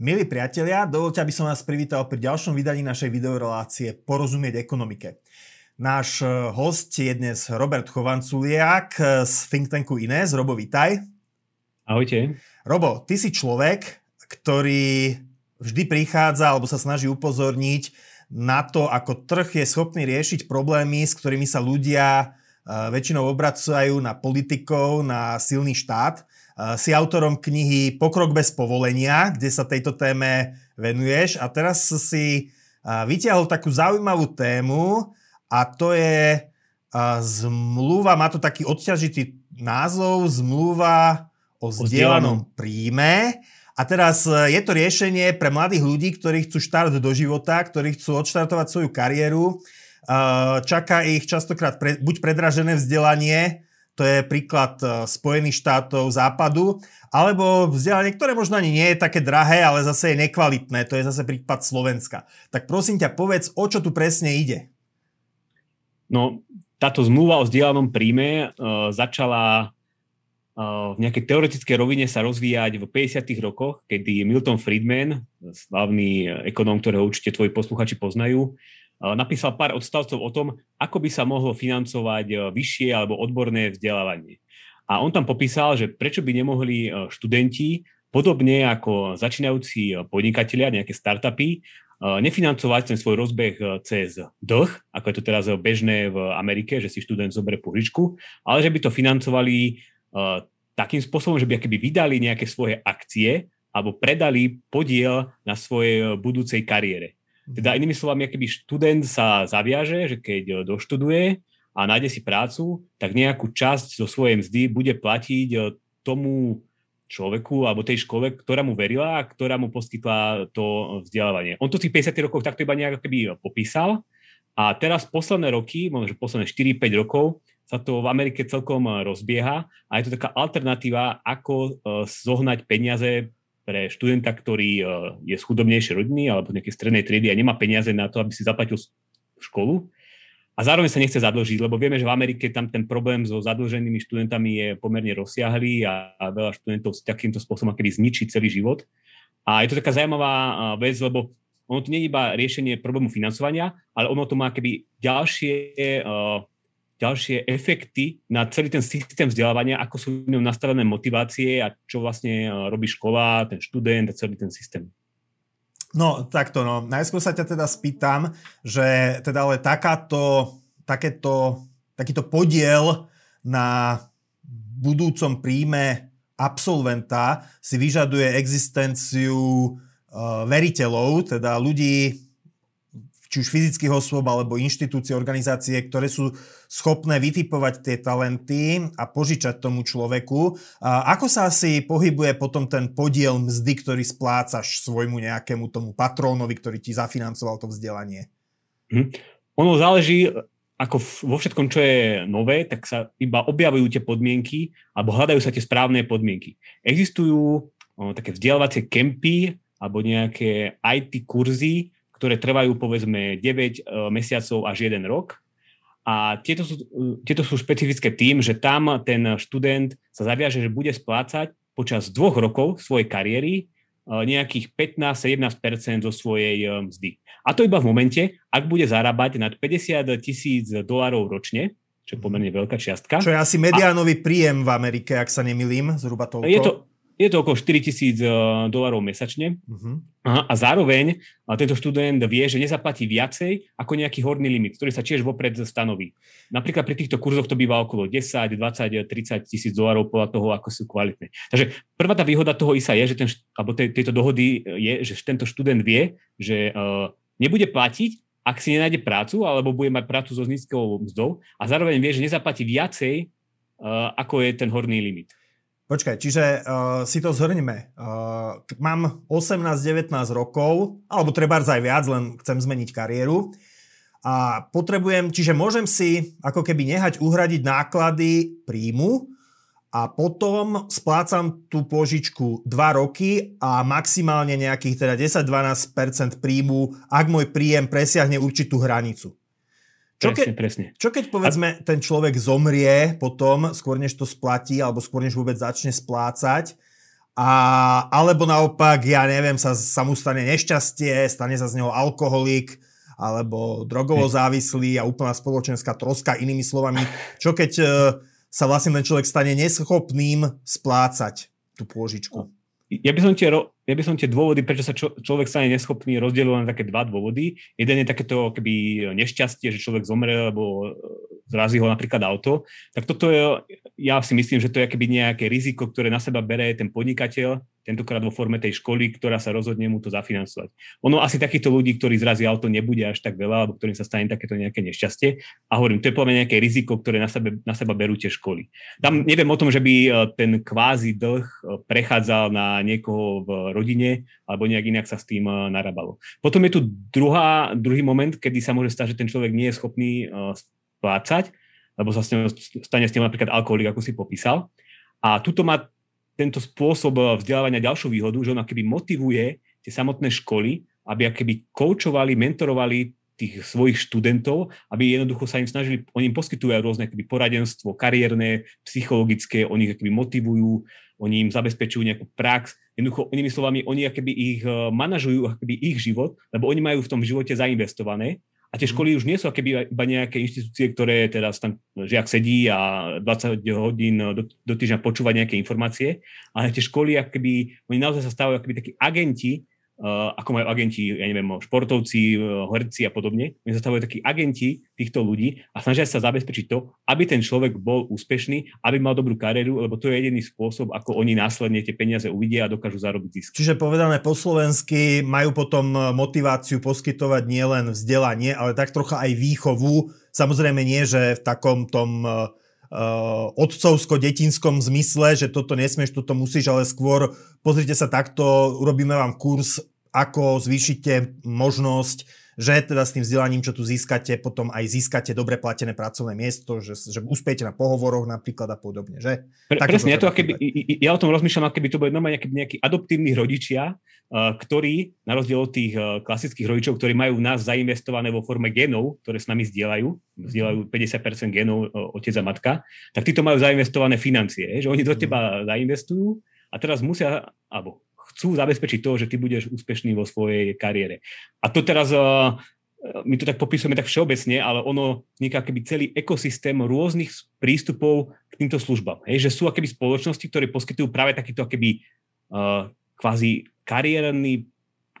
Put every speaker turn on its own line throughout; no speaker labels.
Milí priatelia, dovolte, aby som vás privítal pri ďalšom vydaní našej videorelácie Porozumieť ekonomike. Náš eh, host je dnes Robert Chovanculiak z think tanku Ines. Robo, vítaj.
Ahojte.
Robo, ty si človek, ktorý vždy prichádza alebo sa snaží upozorniť na to, ako trh je schopný riešiť problémy, s ktorými sa ľudia eh, väčšinou obracajú na politikov, na silný štát si autorom knihy Pokrok bez povolenia, kde sa tejto téme venuješ a teraz si vyťahol takú zaujímavú tému a to je zmluva, má to taký odťažitý názov, zmluva o zdieľanom príjme. A teraz e, je to riešenie pre mladých ľudí, ktorí chcú štart do života, ktorí chcú odštartovať svoju kariéru. Čaká ich častokrát pre, buď predražené vzdelanie, to je príklad e, Spojených štátov západu, alebo vzdelanie, ktoré možno ani nie je také drahé, ale zase je nekvalitné, to je zase prípad Slovenska. Tak prosím ťa, povedz, o čo tu presne ide?
No, táto zmluva o vzdielanom príjme uh, začala uh, v nejakej teoretickej rovine sa rozvíjať v 50. rokoch, kedy Milton Friedman, slavný ekonóm, ktorého určite tvoji posluchači poznajú, napísal pár odstavcov o tom, ako by sa mohlo financovať e, vyššie alebo odborné vzdelávanie. A on tam popísal, že prečo by nemohli e, študenti, podobne ako začínajúci e, podnikatelia, nejaké startupy, nefinancovať ten svoj rozbeh cez dlh, ako je to teraz bežné v Amerike, že si študent zoberie požičku, ale že by to financovali takým spôsobom, že by vydali nejaké svoje akcie alebo predali podiel na svojej budúcej kariére. Teda inými slovami, keby študent sa zaviaže, že keď doštuduje a nájde si prácu, tak nejakú časť zo svojej mzdy bude platiť e, tomu človeku alebo tej škole, ktorá mu verila a ktorá mu poskytla to vzdelávanie. On to v tých 50 rokoch takto iba nejak keby popísal a teraz posledné roky, možno posledné 4-5 rokov, sa to v Amerike celkom e, rozbieha a je to taká alternatíva, ako zohnať peniaze pre študenta, ktorý e, je z chudobnejšej rodiny alebo nejakej strednej triedy a nemá peniaze na to, aby si zaplatil školu a zároveň sa nechce zadlžiť, lebo vieme, že v Amerike tam ten problém so zadlženými študentami je pomerne rozsiahlý a, a veľa študentov s takýmto spôsobom keby zničí celý život. A je to taká zaujímavá e, vec, lebo ono to nie je iba riešenie problému financovania, ale ono to má keby ďalšie uh, ďalšie efekty na celý ten systém vzdelávania, ako sú v ňom nastavené motivácie a čo vlastne e, robí škola, ten študent a celý ten systém.
No, takto no. Najskôr sa ťa teda spýtam, že teda ale takáto, takéto, takýto podiel na budúcom príjme absolventa si vyžaduje existenciu uh, veriteľov, teda ľudí, či už fyzických osôb alebo inštitúcie, organizácie, ktoré sú schopné vytipovať tie talenty a požičať tomu človeku. A ako sa asi pohybuje potom ten podiel mzdy, ktorý splácaš svojmu nejakému tomu patrónovi, ktorý ti zafinancoval to vzdelanie?
Hm. Ono záleží, ako vo všetkom, čo je nové, tak sa iba objavujú tie podmienky alebo hľadajú sa tie správne podmienky. Existujú o, také vzdelávacie kempy alebo nejaké IT kurzy, ktoré trvajú povedzme 9 e, mesiacov až 1 rok. A tieto sú, tieto sú špecifické tým, že tam ten študent sa zaviaže, že bude splácať počas dvoch rokov svojej kariéry e, nejakých 15-17% zo svojej e, mzdy. A to iba v momente, ak bude zarábať nad 50 tisíc dolárov ročne, čo je pomerne veľká čiastka.
Čo je asi mediánový a... príjem v Amerike, ak sa nemilím, zhruba toľko.
Je to, je to okolo 4 tisíc eh, dolarov mesačne uh-huh. a zároveň tento študent vie, že nezaplatí viacej ako nejaký horný limit, ktorý sa tiež vopred stanoví. Napríklad pri týchto kurzoch to býva okolo 10, 20, 30 tisíc dolarov podľa toho, ako sú kvalitné. Takže prvá tá výhoda toho ISA je, že ten, alebo tej, tejto dohody je, že tento študent vie, že uh, nebude platiť, ak si nenájde prácu, alebo bude mať prácu so nízkou mzdou a zároveň vie, že nezaplatí viacej, uh, ako je ten horný limit.
Počkaj, čiže uh, si to zhrňme. Uh, mám 18-19 rokov, alebo treba aj viac, len chcem zmeniť kariéru. A potrebujem, čiže môžem si ako keby nehať uhradiť náklady príjmu a potom splácam tú požičku 2 roky a maximálne nejakých teda 10-12% príjmu, ak môj príjem presiahne určitú hranicu.
Čo presne, keď, presne.
Čo keď povedzme a... ten človek zomrie potom, skôr než to splatí, alebo skôr než vôbec začne splácať a, alebo naopak, ja neviem, sa, sa mu stane nešťastie, stane sa z neho alkoholik, alebo drogovo závislý a úplná spoločenská troska, inými slovami. Čo keď uh, sa vlastne ten človek stane neschopným splácať tú pôžičku?
Ja by som tie, ja by som tie dôvody, prečo sa čo, človek stane neschopný, rozdelil len také dva dôvody. Jeden je takéto keby nešťastie, že človek zomre, alebo zrazí ho napríklad auto. Tak toto je, ja si myslím, že to je keby nejaké riziko, ktoré na seba bere ten podnikateľ, tentokrát vo forme tej školy, ktorá sa rozhodne mu to zafinancovať. Ono asi takýchto ľudí, ktorí zrazí auto, nebude až tak veľa, alebo ktorým sa stane takéto nejaké nešťastie. A hovorím, to je podľa nejaké riziko, ktoré na, sebe, na seba berú tie školy. Tam neviem o tom, že by e, ten kvázi dlh e, prechádzal na niekoho v rodine, alebo nejak inak sa s tým e, narábalo. Potom je tu druhá, druhý moment, kedy sa môže stať, že ten človek nie je schopný splácať, lebo sa stane s tým napríklad alkoholik, ako si popísal. A tuto má tento spôsob eh, vzdelávania ďalšiu výhodu, že on akoby motivuje tie samotné školy, aby akoby koučovali, mentorovali tých svojich študentov, aby jednoducho sa im snažili, oni im poskytujú rôzne akoby poradenstvo, kariérne, psychologické, oni ich akoby motivujú, oni im zabezpečujú nejakú prax. Jednoducho, inými slovami, oni akoby ich eh, manažujú akoby ich život, lebo oni majú v tom živote zainvestované a tie mhm. školy už nie sú keby iba nejaké inštitúcie, ktoré teraz tam žiak sedí a 20 hodín do, do týždňa počúva nejaké informácie, ale tie školy, akoby, oni naozaj sa stávajú akoby takí agenti, ako majú agenti, ja neviem, športovci, uh, herci a podobne. Oni sa stávajú takí agenti týchto ľudí a snažia sa zabezpečiť to, aby ten človek bol úspešný, aby mal dobrú kariéru, lebo to je jediný spôsob, ako oni následne tie peniaze uvidia a dokážu zarobiť zisk.
Čiže povedané po slovensky, majú potom e, motiváciu poskytovať nielen vzdelanie, ale tak trocha aj výchovu. Samozrejme nie, že v takom tom uh, otcovsko-detinskom zmysle, že toto nesmieš, toto musíš, ale skôr pozrite sa takto, urobíme vám kurz ako zvýšite možnosť, že teda s tým vzdelaním, čo tu získate, potom aj získate dobre platené pracovné miesto, že, že uspiete na pohovoroch napríklad a podobne, že?
Pre, presne, ja, to, keby, ja o tom rozmýšľam, keby to boli normálne nejaký, nejakí adoptívni rodičia, uh, ktorí, na rozdiel od tých uh, klasických rodičov, ktorí majú nás zainvestované vo forme genov, ktoré s nami zdieľajú, zdieľajú 50% genov uh, otec a matka, tak títo majú zainvestované financie, že oni do mhm. teba zainvestujú a teraz musia, alebo chcú zabezpečiť to, že ty budeš úspešný vo svojej kariére. A to teraz uh, my to tak popisujeme tak všeobecne, ale ono vzniká keby celý ekosystém rôznych prístupov k týmto službám. Hej, že sú akéby spoločnosti, ktoré poskytujú práve takýto akéby uh, kvázi kariérny,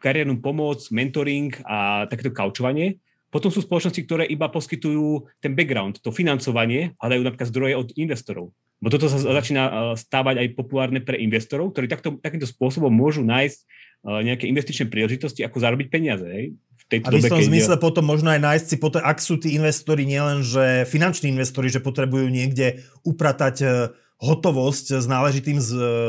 kariérnu pomoc, mentoring a takéto kaučovanie. Potom sú spoločnosti, ktoré iba poskytujú ten background, to financovanie, hľadajú napríklad zdroje od investorov. Bo toto sa začína eh, stávať aj populárne pre investorov, ktorí takto, takýmto spôsobom môžu nájsť eh, nejaké investičné príležitosti, ako zarobiť peniaze. Hej?
V tejto a v istom zmysle ide... potom možno aj nájsť si, potom, ak sú tí investori nielen, že finanční investori, že potrebujú niekde upratať eh, hotovosť s náležitým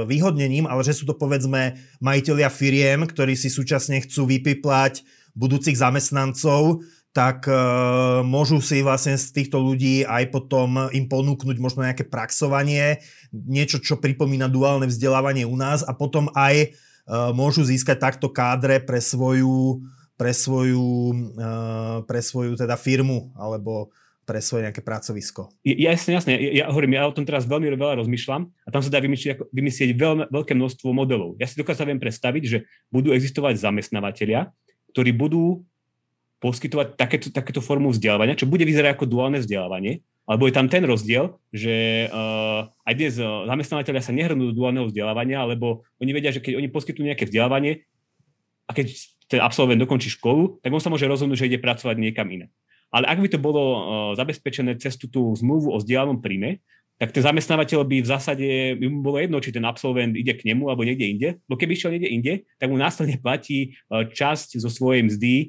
výhodnením, ale že sú to povedzme majiteľia firiem, ktorí si súčasne chcú vypiplať budúcich zamestnancov, tak uh, môžu si vlastne z týchto ľudí aj potom im ponúknuť možno nejaké praxovanie, niečo, čo pripomína duálne vzdelávanie u nás a potom aj uh, môžu získať takto kádre pre svoju, pre svoju, uh, pre svoju teda firmu alebo pre svoje nejaké pracovisko.
Ja, jasne, jasne. Ja, ja hovorím, ja o tom teraz veľmi veľa rozmýšľam a tam sa dá vymyslieť, vymyslieť veľmi, veľké množstvo modelov. Ja si dokonca viem predstaviť, že budú existovať zamestnávateľia, ktorí budú poskytovať takéto, takéto formu vzdelávania, čo bude vyzerať ako duálne vzdelávanie, alebo je tam ten rozdiel, že uh, aj dnes uh, zamestnávateľia sa nehrnú do duálneho vzdelávania, lebo oni vedia, že keď oni poskytujú nejaké vzdelávanie a keď ten absolvent dokončí školu, tak on sa môže rozhodnúť, že ide pracovať niekam iné. Ale ak by to bolo uh, zabezpečené cez tú zmluvu o vzdialenom príjme, tak ten zamestnávateľ by v zásade, by mu bolo jedno, či ten absolvent ide k nemu alebo niekde inde, lebo keby išiel niekde inde, tak mu následne platí e, časť zo svojej mzdy e,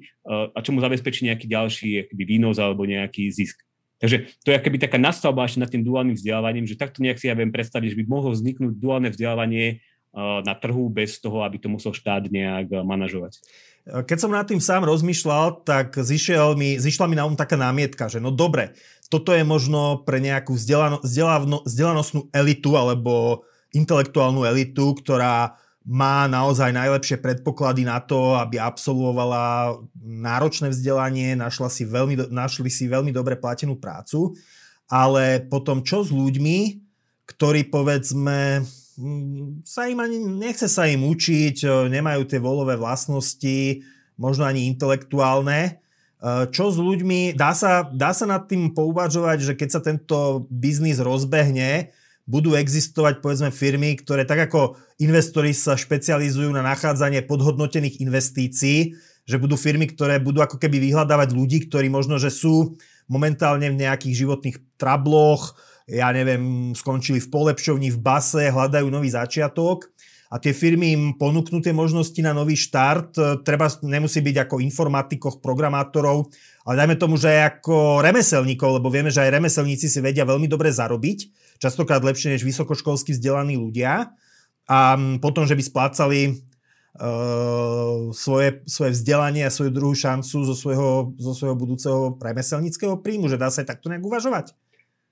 a čo mu zabezpečí nejaký ďalší akby, výnos alebo nejaký zisk. Takže to je akoby taká nastavba ešte nad tým duálnym vzdelávaním, že takto nejak si ja viem predstaviť, že by mohlo vzniknúť duálne vzdelávanie e, na trhu bez toho, aby to musel štát nejak manažovať.
Keď som nad tým sám rozmýšľal, tak zišiel mi, zišla mi na um taká námietka, že no dobre, toto je možno pre nejakú vzdelano, vzdelano, vzdelanostnú elitu alebo intelektuálnu elitu, ktorá má naozaj najlepšie predpoklady na to, aby absolvovala náročné vzdelanie, našla si veľmi, našli si veľmi dobre platenú prácu, ale potom čo s ľuďmi, ktorí povedzme mm, sa im ani, nechce sa im učiť, nemajú tie volové vlastnosti, možno ani intelektuálne. Čo s ľuďmi, dá sa, dá sa nad tým pouvažovať, že keď sa tento biznis rozbehne, budú existovať povedzme firmy, ktoré tak ako investori sa špecializujú na nachádzanie podhodnotených investícií, že budú firmy, ktoré budú ako keby vyhľadávať ľudí, ktorí možno, že sú momentálne v nejakých životných trabloch, ja neviem, skončili v polepšovni, v base, hľadajú nový začiatok a tie firmy im ponúknú tie možnosti na nový štart. Treba, nemusí byť ako informatikoch, programátorov, ale dajme tomu, že aj ako remeselníkov, lebo vieme, že aj remeselníci si vedia veľmi dobre zarobiť, častokrát lepšie než vysokoškolsky vzdelaní ľudia. A potom, že by splácali Uh, svoje, svoje vzdelanie a svoju druhú šancu zo svojho, zo svojho budúceho remeselníckého príjmu, že dá sa aj takto nejak uvažovať?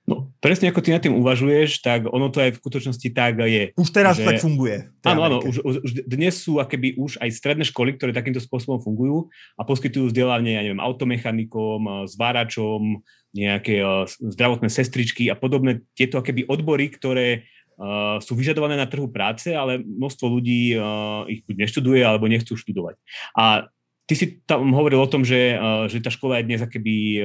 No, presne ako ty nad tým uvažuješ, tak ono to aj v skutočnosti tak je.
Už teraz že... tak funguje.
Áno, áno, už, už, dnes sú akéby už aj stredné školy, ktoré takýmto spôsobom fungujú a poskytujú vzdelanie, ja neviem, automechanikom, zváračom, nejaké zdravotné sestričky a podobné tieto akéby odbory, ktoré uh, sú vyžadované na trhu práce, ale množstvo ľudí uh, ich buď neštuduje alebo nechcú študovať. A ty si tam hovoril o tom, že, uh, že tá škola je dnes akéby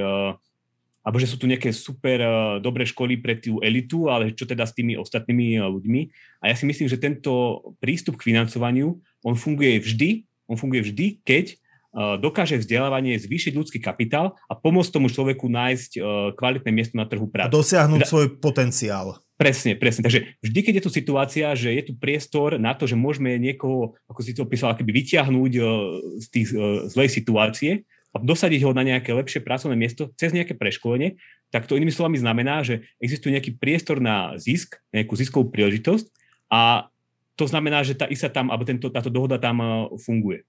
alebo že sú tu nejaké super uh, dobré školy pre tú elitu, ale čo teda s tými ostatnými uh, ľuďmi. A ja si myslím, že tento prístup k financovaniu, on funguje vždy, on funguje vždy, keď uh, dokáže vzdelávanie zvýšiť ľudský kapitál a pomôcť tomu človeku nájsť uh, kvalitné miesto na trhu práce.
A dosiahnuť teda, svoj potenciál.
Presne, presne. Takže vždy, keď je tu situácia, že je tu priestor na to, že môžeme niekoho, ako si to opísal, akoby vyťahnuť uh, z tých zlej situácie dosadiť ho na nejaké lepšie pracovné miesto cez nejaké preškolenie, tak to inými slovami znamená, že existuje nejaký priestor na zisk, nejakú ziskovú príležitosť a to znamená, že tá ISA tam, alebo tento, táto dohoda tam uh, funguje.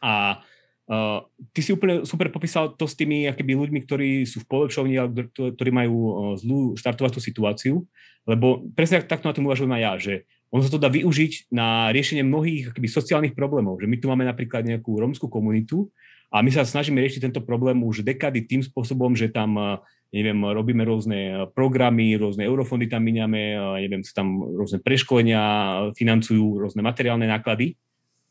A Uh, ty si úplne super popísal to s tými akýby ľuďmi, ktorí sú v polepšovni, ktorí majú uh, zlú štartovacú situáciu, lebo presne takto na tom uvažujem aj ja, že ono sa to dá využiť na riešenie mnohých akýby, sociálnych problémov, že my tu máme napríklad nejakú rómskú komunitu a my sa snažíme riešiť tento problém už dekady tým spôsobom, že tam uh, neviem, robíme rôzne programy, rôzne eurofondy tam miniame, neviem, sú tam rôzne preškolenia, financujú rôzne materiálne náklady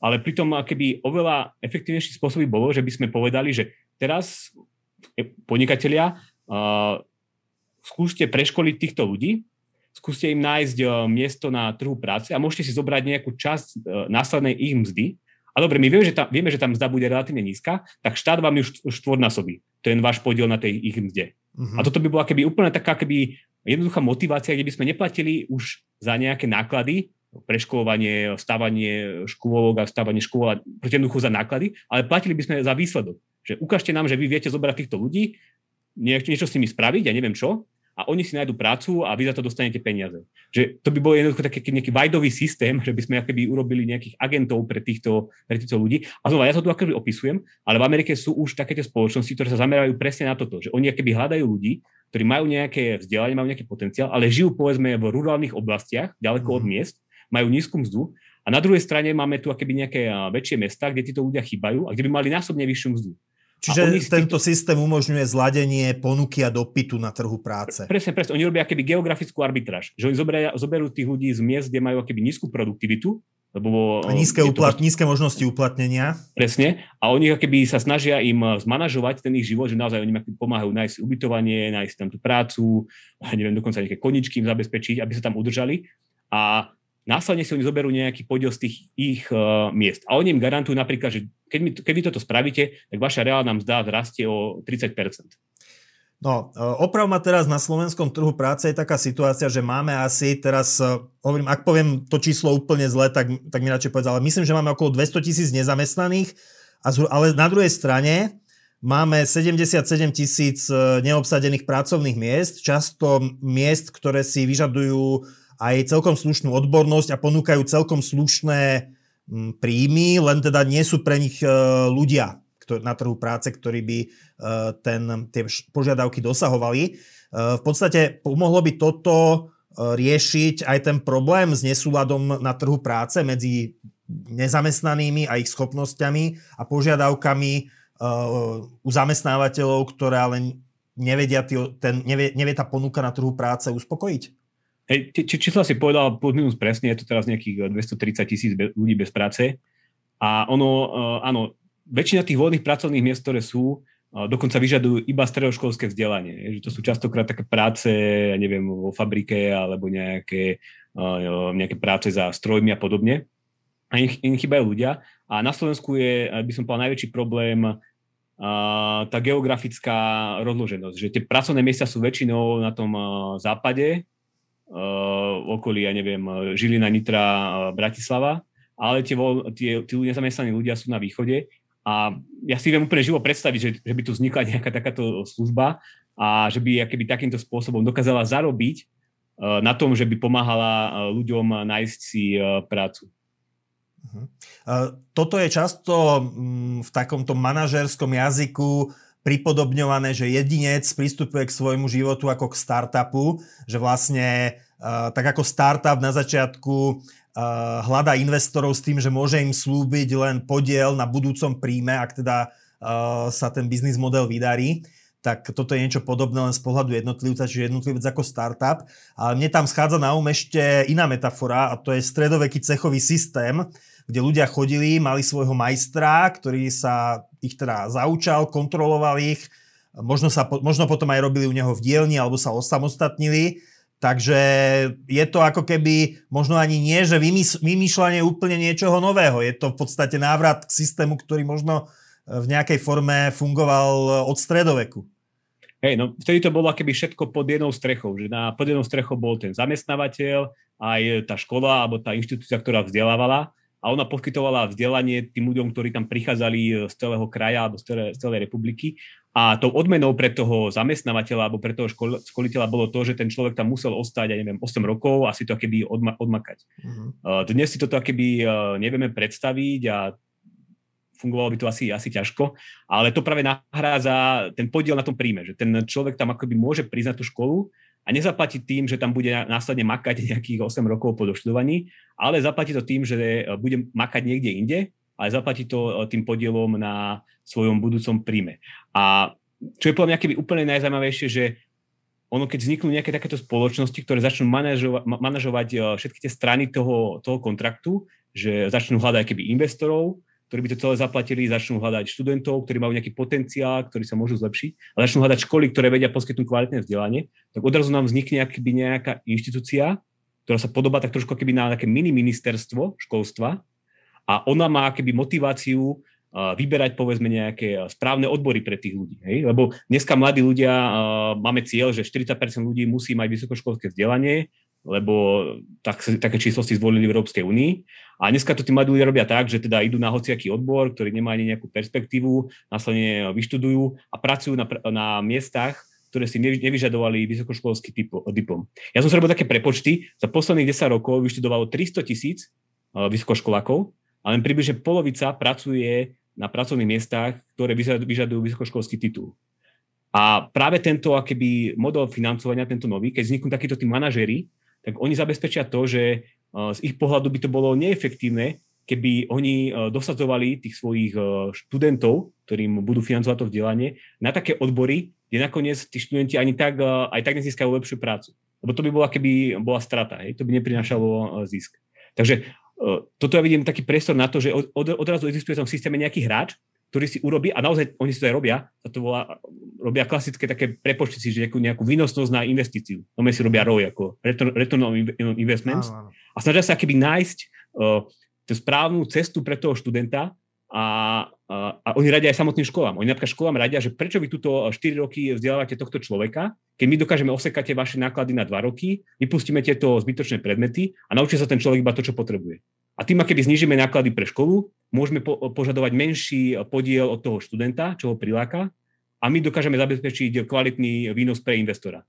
ale pritom keby oveľa efektívnejší spôsob bolo, že by sme povedali, že teraz podnikatelia uh, skúste preškoliť týchto ľudí, skúste im nájsť miesto na trhu práce a môžete si zobrať nejakú časť následnej ich mzdy. A dobre, my vieme, že, tam, vieme, že tam mzda bude relatívne nízka, tak štát vám ju štvornásobí. To je váš podiel na tej ich mzde. Uh-huh. A toto by bola keby úplne taká keby jednoduchá motivácia, kde by sme neplatili už za nejaké náklady, preškolovanie, stávanie škôlok a stávanie škôl jednoducho za náklady, ale platili by sme za výsledok. Že ukážte nám, že vy viete zobrať týchto ľudí, niečo, niečo s nimi spraviť, ja neviem čo, a oni si nájdu prácu a vy za to dostanete peniaze. Že to by bol jednoducho taký nejaký vajdový systém, že by sme akoby urobili nejakých agentov pre týchto, pre týchto ľudí. A znova, ja to tu akoby opisujem, ale v Amerike sú už takéto spoločnosti, ktoré sa zamerajú presne na toto, že oni akoby hľadajú ľudí, ktorí majú nejaké vzdelanie, majú nejaký potenciál, ale žijú povedzme v rurálnych oblastiach, ďaleko mm. od mhm. miest majú nízku mzdu a na druhej strane máme tu akéby nejaké väčšie mesta, kde títo ľudia chýbajú a kde by mali násobne vyššiu mzdu.
Čiže tento týchto... systém umožňuje zladenie ponuky a dopytu na trhu práce.
Presne, presne. Oni robia akéby geografickú arbitráž. Že oni zoberia, zoberú tých ľudí z miest, kde majú akéby nízku produktivitu, lebo,
a nízke, uplat, to... nízke možnosti uplatnenia.
Presne. A oni akéby sa snažia im zmanažovať ten ich život, že naozaj oni pomáhajú nájsť ubytovanie, nájsť tam tú prácu, neviem, dokonca nejaké koničky im zabezpečiť, aby sa tam udržali. A následne si oni zoberú nejaký podiel z tých ich uh, miest. A oni im garantujú napríklad, že keď, mi, keď vy toto spravíte, tak vaša reálna mzda rastie o 30%.
No, e, oprav ma teraz na slovenskom trhu práce je taká situácia, že máme asi teraz, e, hovorím, ak poviem to číslo úplne zle, tak, tak mi radšej povedz, ale myslím, že máme okolo 200 tisíc nezamestnaných, ale na druhej strane máme 77 tisíc neobsadených pracovných miest, často miest, ktoré si vyžadujú aj celkom slušnú odbornosť a ponúkajú celkom slušné mm, príjmy, len teda nie sú pre nich e, ľudia na trhu práce, ktorí by e, ten, tie požiadavky dosahovali. E, v podstate pomohlo by toto riešiť aj ten problém s nesúladom na trhu práce medzi nezamestnanými a ich schopnosťami a požiadavkami u zamestnávateľov, ktoré ale nevedia, ten, nevie, nevie tá ponuka na trhu práce uspokojiť?
Hej, či, čísla si povedal plus minus presne, je to teraz nejakých 230 tisíc ľudí bez práce. A ono, uh, áno, väčšina tých voľných pracovných miest, ktoré sú, uh, dokonca vyžadujú iba stredoškolské vzdelanie. Že to sú častokrát také práce, ja neviem, vo fabrike alebo nejaké, nejaké práce za strojmi a podobne. A im, im chýbajú ľudia. A na Slovensku je, by som povedal, najväčší problém tá geografická rozloženosť, že tie pracovné miesta sú väčšinou na tom západe, okolí, ja neviem, Žilina, Nitra, Bratislava, ale tie, tie, tí nezamestnaní ľudia sú na východe a ja si viem úplne živo predstaviť, že, že by tu vznikla nejaká takáto služba a že by keby takýmto spôsobom dokázala zarobiť na tom, že by pomáhala ľuďom nájsť si prácu.
Uh-huh. Toto je často mm, v takomto manažerskom jazyku pripodobňované, že jedinec pristupuje k svojmu životu ako k startupu, že vlastne tak ako startup na začiatku hľadá investorov s tým, že môže im slúbiť len podiel na budúcom príjme, ak teda sa ten biznis model vydarí tak toto je niečo podobné len z pohľadu jednotlivca, čiže jednotlivec ako startup. Ale mne tam schádza na um ešte iná metafora a to je stredoveký cechový systém, kde ľudia chodili, mali svojho majstra, ktorý sa ich teda zaučal, kontroloval ich, možno, sa, možno potom aj robili u neho v dielni alebo sa osamostatnili. Takže je to ako keby možno ani nie, že vymýšľanie úplne niečoho nového. Je to v podstate návrat k systému, ktorý možno v nejakej forme fungoval od stredoveku.
Hej, no vtedy to bolo keby všetko pod jednou strechou, že na pod jednou strechou bol ten zamestnávateľ, aj tá škola alebo tá inštitúcia, ktorá vzdelávala a ona poskytovala vzdelanie tým ľuďom, ktorí tam prichádzali e, z celého kraja alebo z celej, z celej republiky. A tou odmenou pre toho zamestnávateľa alebo pre toho škol, školiteľa bolo to, že ten človek tam musel ostať, ja neviem, 8 rokov a si to keby odma, odmakať. Uh-huh. Dnes si toto keby e, nevieme predstaviť a fungovalo by to asi, asi ťažko, ale to práve nahrádza ten podiel na tom príjme, že ten človek tam akoby môže priznať tú školu a nezaplatí tým, že tam bude následne makať nejakých 8 rokov po doštudovaní, ale zaplatí to tým, že e, bude makať niekde inde, ale zaplatí to e, tým podielom na svojom budúcom príjme. A čo je podľa mňa keby úplne najzaujímavejšie, že ono keď vzniknú nejaké takéto spoločnosti, ktoré začnú manažovať, manažovať e, všetky tie strany toho, toho kontraktu, že začnú hľadať keby investorov, ktorí by to celé zaplatili, začnú hľadať študentov, ktorí majú nejaký potenciál, ktorí sa môžu zlepšiť, a začnú hľadať školy, ktoré vedia poskytnúť kvalitné vzdelanie, tak odrazu nám vznikne akýby nejaká inštitúcia, ktorá sa podobá tak trošku keby na nejaké mini ministerstvo školstva a ona má keby motiváciu vyberať povedzme nejaké správne odbory pre tých ľudí. Hej? Lebo dneska mladí ľudia máme cieľ, že 40% ľudí musí mať vysokoškolské vzdelanie, lebo tak, také číslo si zvolili v Európskej únii. A dneska to tí mladí ľudia robia tak, že teda idú na hociaký odbor, ktorý nemá ani nejakú perspektívu, následne vyštudujú a pracujú na, na miestach, ktoré si nevyžadovali vysokoškolský diplom. Ja som sa robil také prepočty, za posledných 10 rokov vyštudovalo 300 tisíc e, vysokoškolákov a len približne polovica pracuje na pracovných miestach, ktoré vyžadujú vysokoškolský titul. A práve tento akéby model financovania, tento nový, keď vzniknú takíto tí manažery, tak oni zabezpečia to, že z ich pohľadu by to bolo neefektívne, keby oni e, dosadzovali tých svojich e, študentov, ktorým budú financovať to vzdelanie, na také odbory, kde nakoniec tí študenti ani tak, aj tak nezískajú lepšiu prácu. Lebo to by bola, keby bola strata, hej? to by neprinášalo zisk. Takže toto ja vidím taký priestor na to, že od, odrazu existuje v tom systéme nejaký hráč, ktorý si urobí, a naozaj oni si to aj robia, sa to volá, robia klasické také prepočty si, že nejakú, nejakú výnosnosť na investíciu. No si robia ROI, ako Return, return on Investments. Áno, áno. A snažia sa keby nájsť uh, tú správnu cestu pre toho študenta a, a, a oni radia aj samotným školám. Oni napríklad školám radia, že prečo vy túto 4 roky vzdelávate tohto človeka, keď my dokážeme osekať tie vaše náklady na 2 roky, vypustíme tieto zbytočné predmety a naučí sa ten človek iba to, čo potrebuje. A tým, keby znižíme náklady pre školu, môžeme po- požadovať menší podiel od toho študenta, čo ho priláka, a my dokážeme zabezpečiť kvalitný výnos pre investora.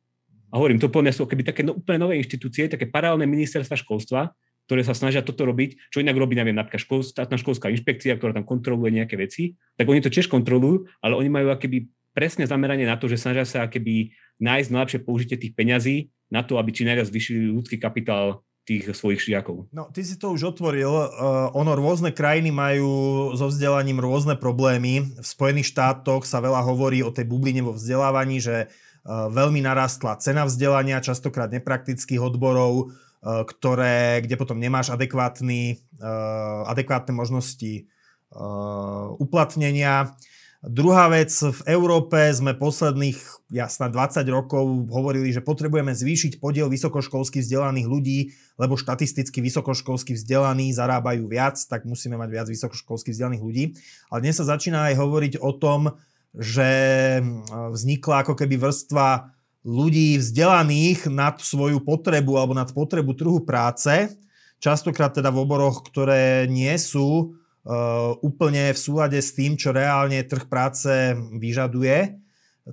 A hovorím, to plne sú keby také no, úplne nové inštitúcie, také paralelné ministerstva školstva, ktoré sa snažia toto robiť, čo inak robí, neviem, napríklad škol, štátna školská inšpekcia, ktorá tam kontroluje nejaké veci, tak oni to tiež kontrolujú, ale oni majú akéby presne zameranie na to, že snažia sa akéby nájsť najlepšie použitie tých peňazí na to, aby či najviac zvyšili ľudský kapitál tých svojich žiakov.
No, ty si to už otvoril. Uh, ono, rôzne krajiny majú so vzdelaním rôzne problémy. V Spojených štátoch sa veľa hovorí o tej bubline vo vzdelávaní, že veľmi narastla cena vzdelania, častokrát nepraktických odborov, ktoré, kde potom nemáš adekvátny, adekvátne možnosti uplatnenia. Druhá vec, v Európe sme posledných jasná 20 rokov hovorili, že potrebujeme zvýšiť podiel vysokoškolsky vzdelaných ľudí, lebo štatisticky vysokoškolsky vzdelaní zarábajú viac, tak musíme mať viac vysokoškolsky vzdelaných ľudí. Ale dnes sa začína aj hovoriť o tom, že vznikla ako keby vrstva ľudí vzdelaných nad svoju potrebu alebo nad potrebu trhu práce, častokrát teda v oboroch, ktoré nie sú úplne v súlade s tým, čo reálne trh práce vyžaduje.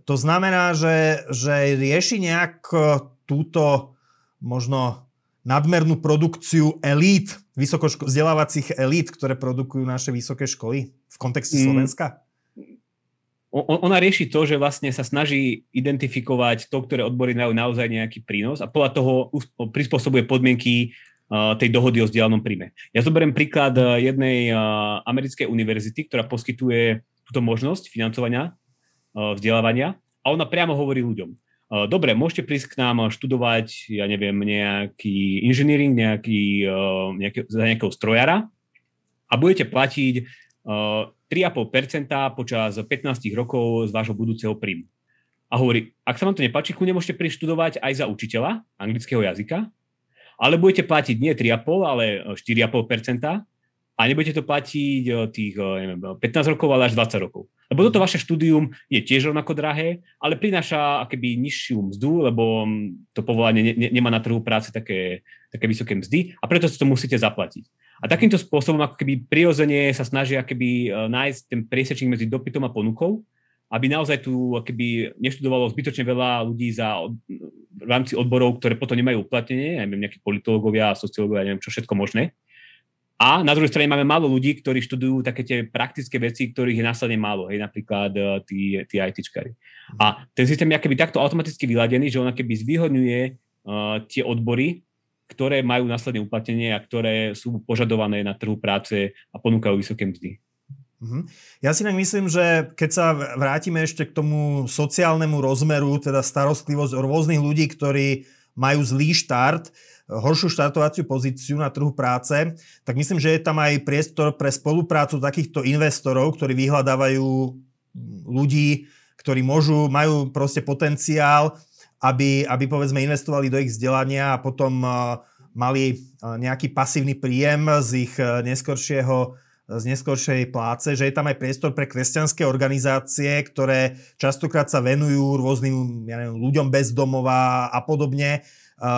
To znamená, že, že rieši nejak eh, túto možno nadmernú produkciu elít, vysokoško- vzdelávacích elít, ktoré produkujú naše vysoké školy v kontexte mm. Slovenska?
ona rieši to, že vlastne sa snaží identifikovať to, ktoré odbory majú naozaj nejaký prínos a podľa toho prispôsobuje podmienky tej dohody o vzdialenom príjme. Ja zoberiem príklad jednej americkej univerzity, ktorá poskytuje túto možnosť financovania vzdelávania a ona priamo hovorí ľuďom. Dobre, môžete prísť k nám študovať, ja neviem, nejaký engineering, nejaký, nejaký, za nejakého strojara a budete platiť 3,5% počas 15 rokov z vášho budúceho príjmu. A hovorí, ak sa vám to nepáči, kľudne môžete prísť študovať aj za učiteľa anglického jazyka ale budete platiť nie 3,5, ale 4,5% a nebudete to platiť eh, tých eh, neviem, 15 rokov, ale až 20 rokov. Lebo toto vaše štúdium je tiež rovnako drahé, ale prináša akoby nižšiu mzdu, lebo mm, to povolanie ne, ne, nemá na trhu práce také, také vysoké mzdy a preto si to musíte zaplatiť. A takýmto spôsobom ako keby prirodzene sa snaží akoby eh, nájsť ten priesečník medzi dopytom a ponukou, aby naozaj tu keby neštudovalo zbytočne veľa ľudí za, v rámci odborov, ktoré potom nemajú uplatnenie, neviem, nejakí politológovia, sociológovia, neviem čo všetko možné. A na druhej strane máme málo ľudí, ktorí študujú také tie praktické veci, ktorých je následne málo, hej, napríklad uh, tí, tí ITčkari. A ten systém je keby takto automaticky vyladený, že on keby zvýhodňuje uh, tie odbory, ktoré majú následne uplatnenie a ktoré sú požadované na trhu práce a ponúkajú vysoké mzdy.
Mhm. Ja si tak myslím, že keď sa vrátime ešte k tomu sociálnemu rozmeru, teda starostlivosť o rôznych ľudí, ktorí majú zlý štart, horšiu štartovaciu pozíciu na trhu práce, tak myslím, že je tam aj priestor pre spoluprácu takýchto investorov, ktorí vyhľadávajú ľudí, ktorí môžu, majú proste potenciál, aby, aby povedzme investovali do ich vzdelania a potom uh, mali uh, nejaký pasívny príjem z ich uh, neskoršieho z neskoršej pláce, že je tam aj priestor pre kresťanské organizácie, ktoré častokrát sa venujú rôznym ja neviem, ľuďom bez domova a podobne,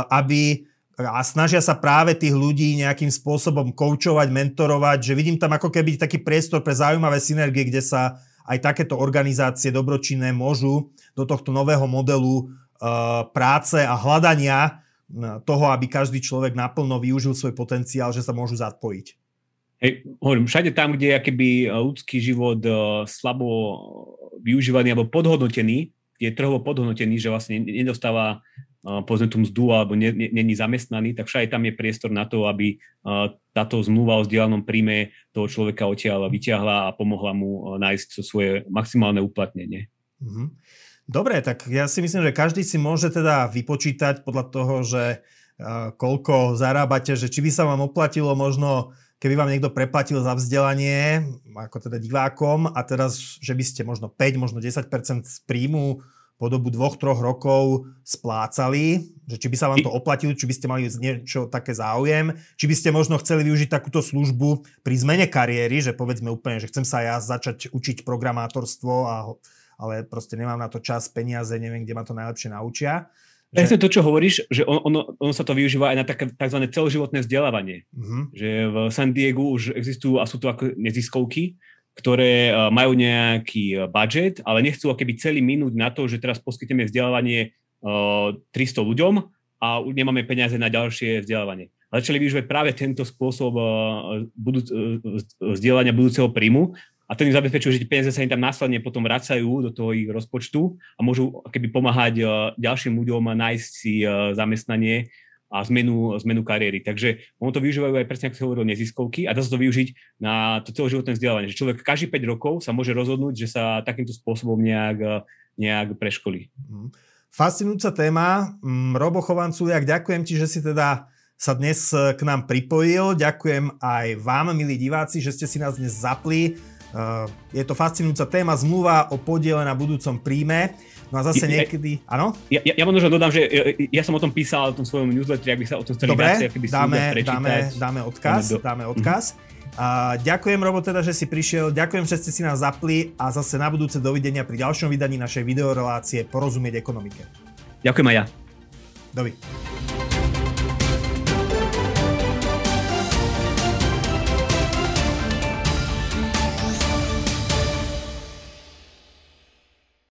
aby a snažia sa práve tých ľudí nejakým spôsobom koučovať, mentorovať, že vidím tam ako keby taký priestor pre zaujímavé synergie, kde sa aj takéto organizácie dobročinné môžu do tohto nového modelu práce a hľadania toho, aby každý človek naplno využil svoj potenciál, že sa môžu zapojiť.
Hej, hovorím, všade tam, kde je akéby e, ľudský život uh, slabo využívaný alebo podhodnotený, je trhovo podhodnotený, že vlastne nedostáva uh, povedzme tú mzdu alebo není ne, ne, zamestnaný, tak všade tam je priestor na to, aby táto zmluva o vzdialenom príjme toho človeka odtiaľ vyťahla a pomohla mu nájsť to svoje maximálne uplatnenie.
Mm-hmm. Dobre, tak ja si myslím, že každý si môže teda vypočítať podľa toho, že koľko zarábate, že či by sa vám oplatilo možno keby vám niekto preplatil za vzdelanie, ako teda divákom, a teraz, že by ste možno 5, možno 10% z príjmu po dobu dvoch, troch rokov splácali, že či by sa vám to oplatilo, či by ste mali niečo také záujem, či by ste možno chceli využiť takúto službu pri zmene kariéry, že povedzme úplne, že chcem sa ja začať učiť programátorstvo, a, ale proste nemám na to čas, peniaze, neviem, kde ma to najlepšie naučia
Presne to, čo hovoríš, že on, ono, ono sa to využíva aj na také tzv. celoživotné vzdelávanie. Uh-huh. Že v San Diegu už existujú a sú to ako neziskovky, ktoré e, majú nejaký e, budget, ale nechcú keby celý minúť na to, že teraz poskytneme vzdelávanie uh, e, 300 ľuďom a nemáme peniaze na ďalšie vzdelávanie. Začali využívať práve tento spôsob budúc, vzdelávania budúceho príjmu a ten im zabezpečuje, že tie peniaze sa im tam následne potom vracajú do toho ich rozpočtu a môžu keby pomáhať uh, ďalším ľuďom nájsť si uh, zamestnanie a zmenu, zmenu kariéry. Takže ono to využívajú aj presne, ako sa hovorilo, neziskovky a dá sa to využiť na to celoživotné vzdelávanie. Že človek každý 5 rokov sa môže rozhodnúť, že sa takýmto spôsobom nejak, uh, nejak preškolí.
Mhm. Fascinujúca téma. Mm, Robo Chovanculiak, ďakujem ti, že si teda sa dnes k nám pripojil. Ďakujem aj vám, milí diváci, že ste si nás dnes zapli. Je to fascinujúca téma, zmluva o podiele na budúcom príjme. No a zase niekedy, áno?
Ja, ja, ja možno dodám, že ja, ja som o tom písal v tom svojom newsletteri, ak by sa o tom chceli
Dobre,
viacej, keby
dáme, dáme, dáme odkaz, dáme, do... dáme odkaz. Mm-hmm. A ďakujem, Robo, teda, že si prišiel, ďakujem, že ste si nás zapli a zase na budúce dovidenia pri ďalšom vydaní našej videorelácie Porozumieť ekonomike.
Ďakujem aj ja.
Dovi.